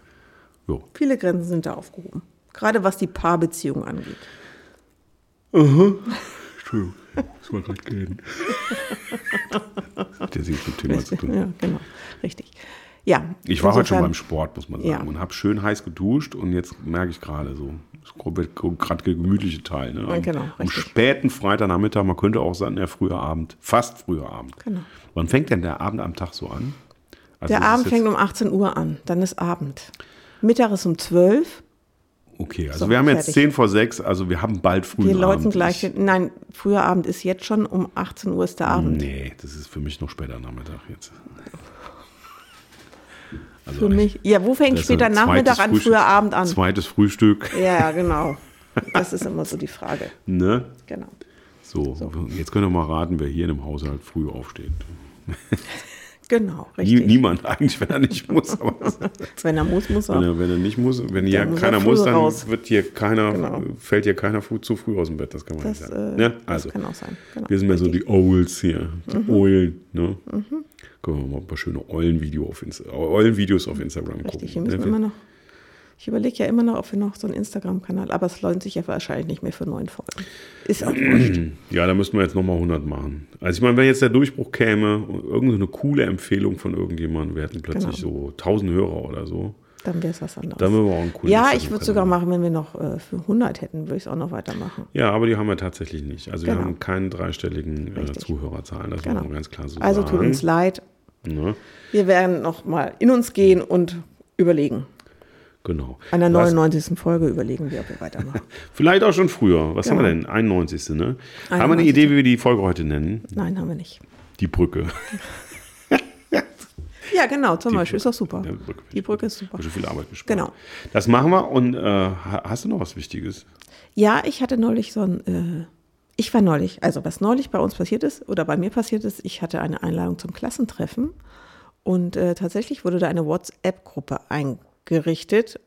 jo. Viele Grenzen sind da aufgehoben. Gerade was die Paarbeziehung angeht. Entschuldigung, das war gerade gehen. Hat ja sich mit dem Thema zu tun. Ja, genau. Richtig. Ja. Ich war heute schon beim Sport, muss man sagen, Ja. und habe schön heiß geduscht und jetzt merke ich gerade so, gerade der gemütliche Teil. Ne? Am, genau, am späten Freitagnachmittag, man könnte auch sagen, der frühe Abend, fast früher Abend. Genau. Wann fängt denn der Abend am Tag so an? Also Der Abend fängt um 18 Uhr an. Dann ist Abend. Mittag ist um 12. Okay, also So, wir haben jetzt fertig. 10 vor 6, also wir haben bald frühen Wir läuten Abend. gleich Ich-. Nein, früher Abend ist jetzt schon. Um 18 Uhr ist der Abend. Nee, das ist für mich noch später Nachmittag jetzt. Also Für mich. Ja, wo fängt das später Nachmittag an, Frühstück- früher Abend an? Zweites Frühstück, Ja, ja, genau. <laughs> Das ist immer so die Frage. ne? Genau. So, jetzt könnt ihr mal raten, wer hier in dem Haushalt früh aufsteht. <laughs> Genau, richtig. niemand eigentlich, wenn er nicht muss. Aber <laughs> Wenn er muss, muss wenn, er. er, wenn er nicht muss, wenn hier muss er keiner muss, dann raus. wird hier keiner, Genau. fällt hier keiner zu früh aus dem Bett. Das kann man Das, nicht äh, sagen. Ne? das Also, kann auch sein. Genau. wir sind mehr so die Owls hier. Die Mhm. Eulen. Ne? Können wir mal ein paar schöne Eulenvideo auf Insta Eulenvideos auf Instagram Richtig, gucken. wir müssen ne? immer noch. Ich überlege ja immer noch, ob wir noch so einen Instagram-Kanal, aber es lohnt sich ja wahrscheinlich nicht mehr für neun Folgen. Ist auch wurscht. <clears throat> Ja, da müssten wir jetzt nochmal 100 machen. Also ich meine, wenn jetzt der Durchbruch käme, irgendeine coole Empfehlung von irgendjemandem, wir hätten plötzlich Genau. so 1000 Hörer oder so, Dann wäre es was anderes. dann wir auch einen coolen ja, ich würde sogar machen, wenn wir noch äh, für 100 hätten, würde ich es auch noch weitermachen. Ja, aber die haben wir tatsächlich nicht. Also wir Genau. haben keine dreistelligen äh. Zuhörerzahlen, das Genau. muss man ganz klar so Also sagen. tut uns leid. Ne? Wir werden noch mal in uns gehen und überlegen. Genau. An der Was- 99. Folge überlegen wir, ob wir weitermachen. <laughs> Vielleicht auch schon früher. Was haben wir Genau. denn? 91. Ne? Haben wir eine 91.. Idee, wie wir die Folge heute nennen? Nein, haben wir nicht. Die Brücke. <laughs> Ja, genau, zum Die Beispiel. Ist doch super. Brücke. Die Brücke ist super. Schon viel Arbeit gespart. Genau. Das machen wir und äh, ha- hast du noch was Wichtiges? Ja, ich hatte neulich so ein, äh, ich war neulich, also was neulich bei uns passiert ist oder bei mir passiert ist, ich hatte eine Einladung zum Klassentreffen und äh, tatsächlich wurde da eine WhatsApp-Gruppe eingerichtet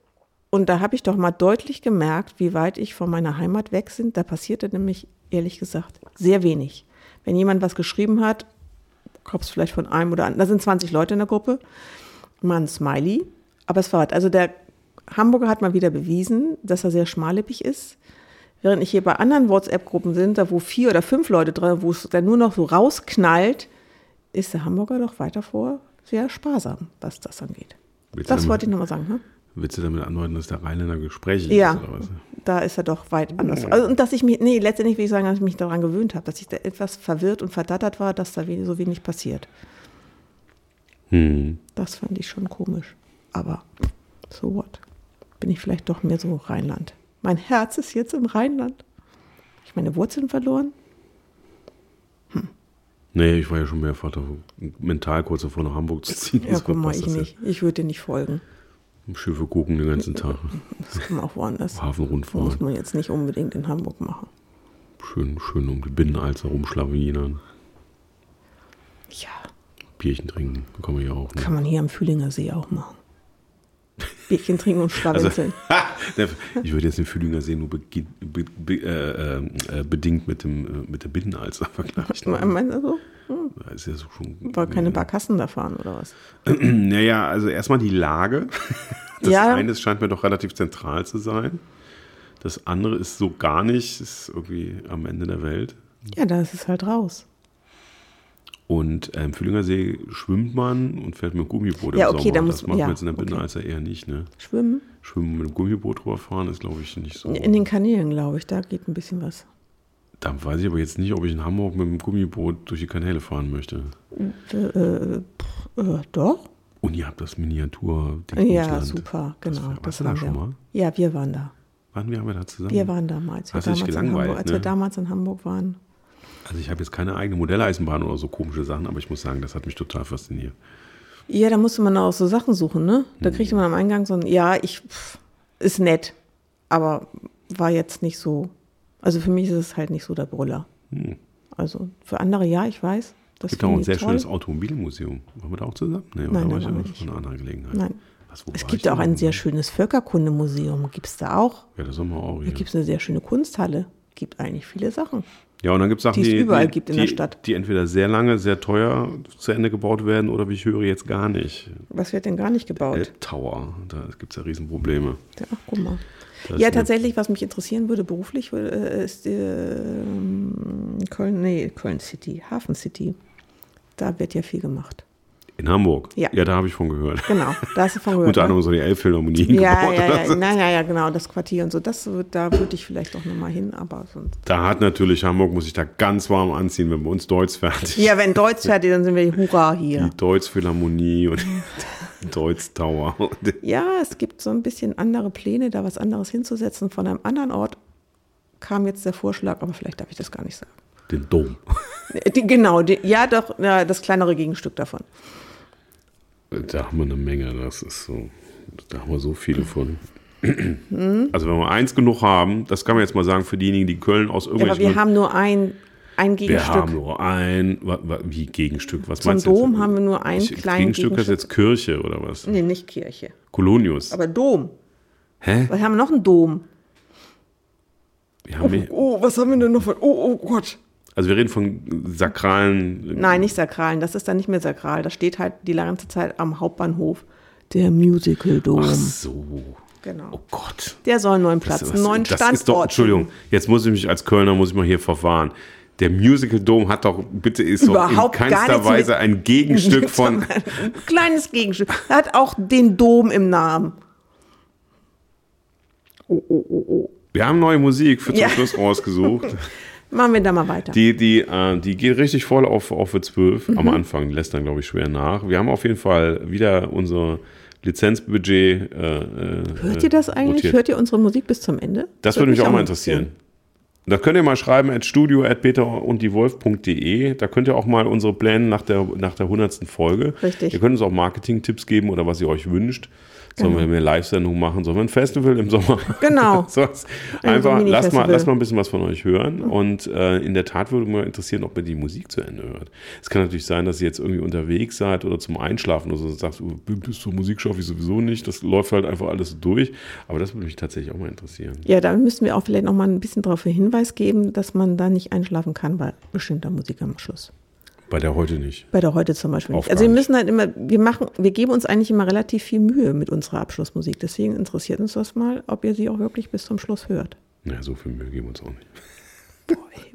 und da habe ich doch mal deutlich gemerkt, wie weit ich von meiner Heimat weg sind. Da passierte nämlich, ehrlich gesagt, sehr wenig. Wenn jemand was geschrieben hat, es vielleicht von einem oder anderen, da sind 20 Leute in der Gruppe, mal ein Smiley, aber es war was. Also der Hamburger hat mal wieder bewiesen, dass er sehr schmallippig ist. Während ich hier bei anderen WhatsApp-Gruppen sind, da wo vier oder fünf Leute drin, wo es dann nur noch so rausknallt, ist der Hamburger doch weiter vor sehr sparsam, was das angeht. Willst Das wollte ich nochmal sagen. Ne? Willst du damit andeuten, dass der Rheinländer Gespräche Ja, ist oder was? da ist er doch weit anders. Also, und dass ich mich, nee, letztendlich will ich sagen, dass ich mich daran gewöhnt habe, dass ich da etwas verwirrt und verdattert war, dass da so wenig passiert. Hm. Das fand ich schon komisch. Aber so what? Bin ich vielleicht doch mehr so Rheinland. Mein Herz ist jetzt im Rheinland. Hab Ich meine Wurzeln verloren? Nee, ich war ja schon mehrfach mental kurz davor nach Hamburg zu ziehen. Ja, Das guck mal, ich nicht. Ich würde dir nicht folgen. Schiffe gucken den ganzen Tag. Das kann man auch woanders. Hafenrundfahrt. Muss man jetzt nicht unbedingt in Hamburg machen. Schön, schön um die Binnenalster rumschlawinern. Ja, Bierchen trinken. Kann man ja auch. Ne? kann man hier am Fühlinger See auch machen. Bierchen trinken und <laughs> Also, schlawenzeln. <laughs> ich würde jetzt den Fühlinger See nur beginn, be, be, äh, äh, bedingt mit, dem, äh, mit der Binnenalster <laughs> vergleichen. Me- Meinst du so? Da ist ja so schon. War keine Barkassen da fahren oder was? <clears throat> Naja, also erstmal die Lage. <laughs> Das Ja. eine scheint mir doch relativ zentral zu sein. Das andere ist so gar nicht, ist irgendwie am Ende der Welt. Ja, da ist es halt raus. Und äh, im Fühlinger See schwimmt man und fährt mit dem Gummiboot Ja, im okay, Sommer. da das muss- macht ja, man jetzt in der okay. Binnenalster eher nicht. Ne? Schwimmen? Schwimmen mit dem Gummiboot rüberfahren ist, glaube ich, nicht so. In den Kanälen, glaube ich, da geht ein bisschen was. Da weiß ich aber jetzt nicht, ob ich in Hamburg mit dem Gummiboot durch die Kanäle fahren möchte. Äh, pff, äh, doch? Und ihr habt das miniatur Ja, super, genau. Das, warst du da schon wir. mal? Ja, wir waren da. Wann wir haben wir da zusammen? Wir waren da mal, als wir, Hast dich damals, in gelangweilt, Hamburg, als ne? wir damals in Hamburg waren. Also ich habe jetzt keine eigene Modelleisenbahn oder so komische Sachen, aber ich muss sagen, das hat mich total fasziniert. Ja, da musste man auch so Sachen suchen, ne? Da Mhm. kriegte man am Eingang so ein, ja, ich, pff, ist nett, aber war jetzt nicht so, also für mich ist es halt nicht so der Brüller. Also für andere ja, ich weiß. Es gibt auch ein sehr toll. schönes Automobilmuseum. Waren wir da auch zusammen? Nee, oder Nein, war ich auf nicht. einer anderen Gelegenheit? Nein. Was, Es gibt auch ein sehr schönes Völkerkundemuseum, gibt es da auch. Ja, das haben wir auch Da hier. gibt es eine sehr schöne Kunsthalle. Gibt eigentlich viele Sachen. Ja, und dann gibt es Sachen, die es überall die, gibt in die, der Stadt. die entweder sehr lange, sehr teuer zu Ende gebaut werden oder wie ich höre, jetzt gar nicht. Was wird denn gar nicht gebaut? Elbtower, da gibt es ja Riesenprobleme. Ja, ach, guck mal. Ja, tatsächlich, was mich interessieren würde beruflich, äh, ist ähm, Köln, nee, Köln City, Hafen City. Da wird ja viel gemacht. In Hamburg? Ja. Ja, da habe ich von gehört. Genau, da hast du von <laughs> gehört. Unter ne? anderem so die Elbphilharmonie ja, gebaut. ja, ja, nein, ja, ja, genau, das Quartier und so. Das, da würde ich vielleicht auch nochmal hin, aber sonst. Da hat natürlich Hamburg, muss ich da ganz warm anziehen, wenn bei uns Deutsch fertig Ja, wenn Deutsch fertig, dann sind wir Hurra hier. Die Deutschphilharmonie und <laughs> Deutsch Tower. <laughs> Ja, es gibt so ein bisschen andere Pläne, da was anderes hinzusetzen. Von einem anderen Ort kam jetzt der Vorschlag, aber vielleicht darf ich das gar nicht sagen. Den Dom. Die, genau, die, ja, doch, ja, das kleinere Gegenstück davon. Da haben wir eine Menge, das ist so, da haben wir so viele von. <clears throat> Also wenn wir eins genug haben, das kann man jetzt mal sagen für diejenigen, die Köln aus Ja, irgendwelchen... aber wir haben nur ein, ein wir Gegenstück. haben nur ein, wie Gegenstück, was Zum meinst du jetzt? Dom haben wir nur ein Ich- kleines Gegenstück ist Gegenstück. jetzt Kirche oder was? Nee, nicht Kirche. Kolonius. Aber Dom. Hä? Wir haben noch einen Dom. Wir mehr- Oh, was haben wir denn noch? Von, oh, oh Gott. also wir reden von sakralen... Nein, nicht sakralen. Das ist dann nicht mehr sakral. Das steht halt die ganze Zeit am Hauptbahnhof. Der Musical Dom. Ach so. Genau. Oh Gott. Der soll einen neuen Platz, einen neuen das Standort. ist doch, Entschuldigung, jetzt muss ich mich als Kölner, muss ich mal hier verfahren. Der Musical Dome hat doch, bitte, ist Überhaupt doch in keinster Weise ein Gegenstück <laughs> von. Ein kleines Gegenstück. Er hat auch den Dom im Namen. Oh, oh, oh, oh. Wir haben neue Musik für zum Ja. Schluss rausgesucht. <laughs> Machen wir da mal weiter. Die, die, äh, die geht richtig voll auf, auf für 12 Mhm. am Anfang, die lässt dann, glaube ich, schwer nach. Wir haben auf jeden Fall wieder unsere Lizenzbudget. Äh, äh, Hört ihr das eigentlich? rotiert. Hört ihr unsere Musik bis zum Ende? Das würde mich auch mal interessieren. Da könnt ihr mal schreiben at studio at peter und die Wolf.de. Da könnt ihr auch mal unsere Pläne nach der, nach der 100. Folge. Richtig. Ihr könnt uns auch Marketing-Tipps geben oder was ihr euch wünscht. Sollen wir mehr Live-Sendungen machen? Sollen wir ein Festival im Sommer? Genau. <laughs> so, Ein einfach, so lasst mal, lasst mal ein bisschen was von euch hören. Und äh, in der Tat würde mich interessieren, ob ihr die Musik zu Ende hört. Es kann natürlich sein, dass ihr jetzt irgendwie unterwegs seid oder zum Einschlafen oder so und sagt, oh, bis zur Musik schaffe ich sowieso nicht. Das läuft halt einfach alles durch. Aber das würde mich tatsächlich auch mal interessieren. Ja, da müssen wir auch vielleicht noch mal ein bisschen darauf Hinweis geben, dass man da nicht einschlafen kann bei bestimmter Musik am Schluss. Bei der heute nicht. Bei der heute zum Beispiel nicht. Also wir müssen halt immer, wir machen, wir geben uns eigentlich immer relativ viel Mühe mit unserer Abschlussmusik. Deswegen interessiert uns das mal, ob ihr sie auch wirklich bis zum Schluss hört. Naja, so viel Mühe geben wir uns auch nicht.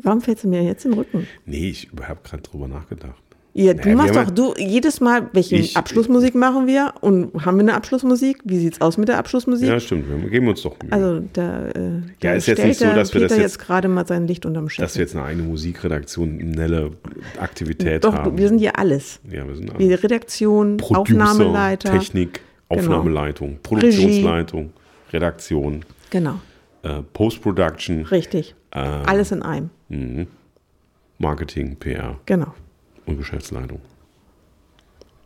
Warum fällt sie mir jetzt in den Rücken? Nee, ich habe gerade drüber nachgedacht. Ja, Naja, du wir machst doch, du, jedes Mal, welche Ich- Abschlussmusik machen wir? Und haben wir eine Abschlussmusik? Wie sieht's aus mit der Abschlussmusik? Ja, stimmt. Wir geben uns doch Mühe. Also da, äh, da ist jetzt nicht so, dass wir das Peter jetzt- jetzt gerade mal sein Licht unterm Schiff. dass wir jetzt eine eigene musikredaktionelle Aktivität Doch, haben. wir sind ja alles. ja, wir sind Die alle Redaktion, Producer, Aufnahmeleiter. Technik, Genau. Aufnahmeleitung, Produktionsleitung, Redaktion, Genau, äh, Post-Production, richtig. ähm, Alles in einem. Marketing, PR Genau. Und Geschäftsleitung.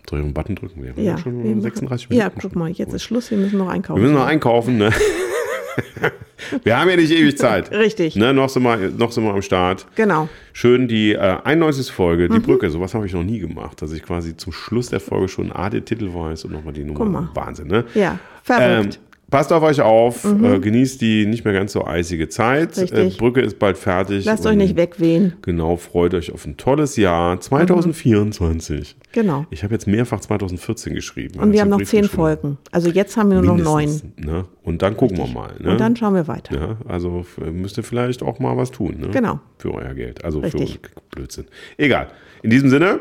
Soll ich einen Button drücken? Wir haben Ja, schon wir 36 machen, ja, Minuten. guck mal, jetzt ist Schluss, wir müssen noch einkaufen. Wir müssen noch einkaufen, ne? <laughs> wir haben ja nicht ewig Zeit. Richtig. Ne, noch, sind wir, noch sind wir am Start. Genau. Schön die äh, 91. Folge, Mhm. die Brücke. Sowas habe ich noch nie gemacht, dass ich quasi zum Schluss der Folge schon A, den Titel weiß und nochmal die Nummer. Guck mal. Wahnsinn, ne? Ja, Ähm, verrückt. Passt auf euch auf, äh, genießt die nicht mehr ganz so eisige Zeit. Äh, Richtig. Brücke ist bald fertig. Lasst euch nicht wegwehen. Genau, freut euch auf ein tolles Jahr 2024. Genau. Ich habe jetzt mehrfach 2014 geschrieben. Und wir also haben noch zehn. Folgen. Also jetzt haben wir nur noch neun. Mindestens, Ne? Und dann gucken wir mal. Ne? Und dann schauen wir weiter. ja, also müsst ihr vielleicht auch mal was tun. Ne? Genau. Für euer Geld. Also Richtig. für Blödsinn. Egal. In diesem Sinne,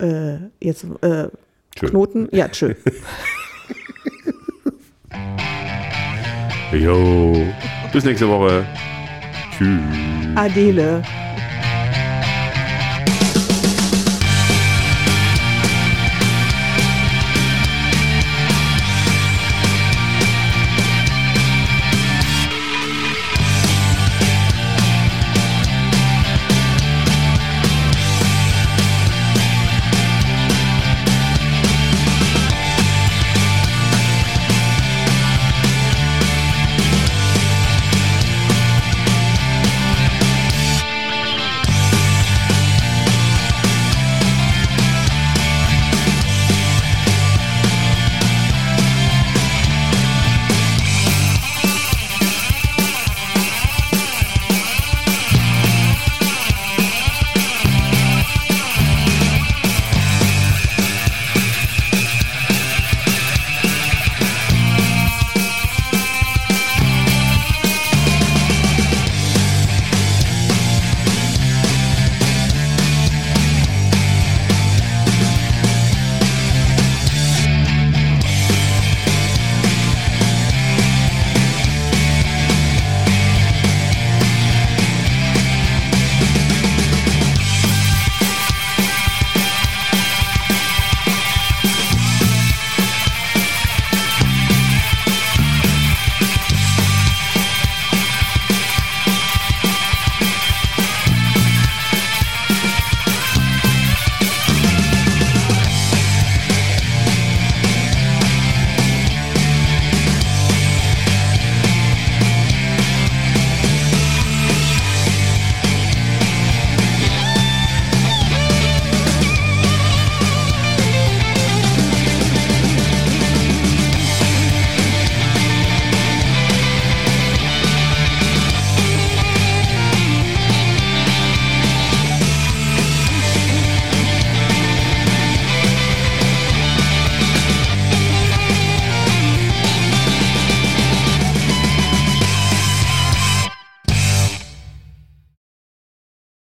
Äh, jetzt äh. Knoten. Ja, tschö. <laughs> jo, bis nächste Woche. Tschüss. Adele.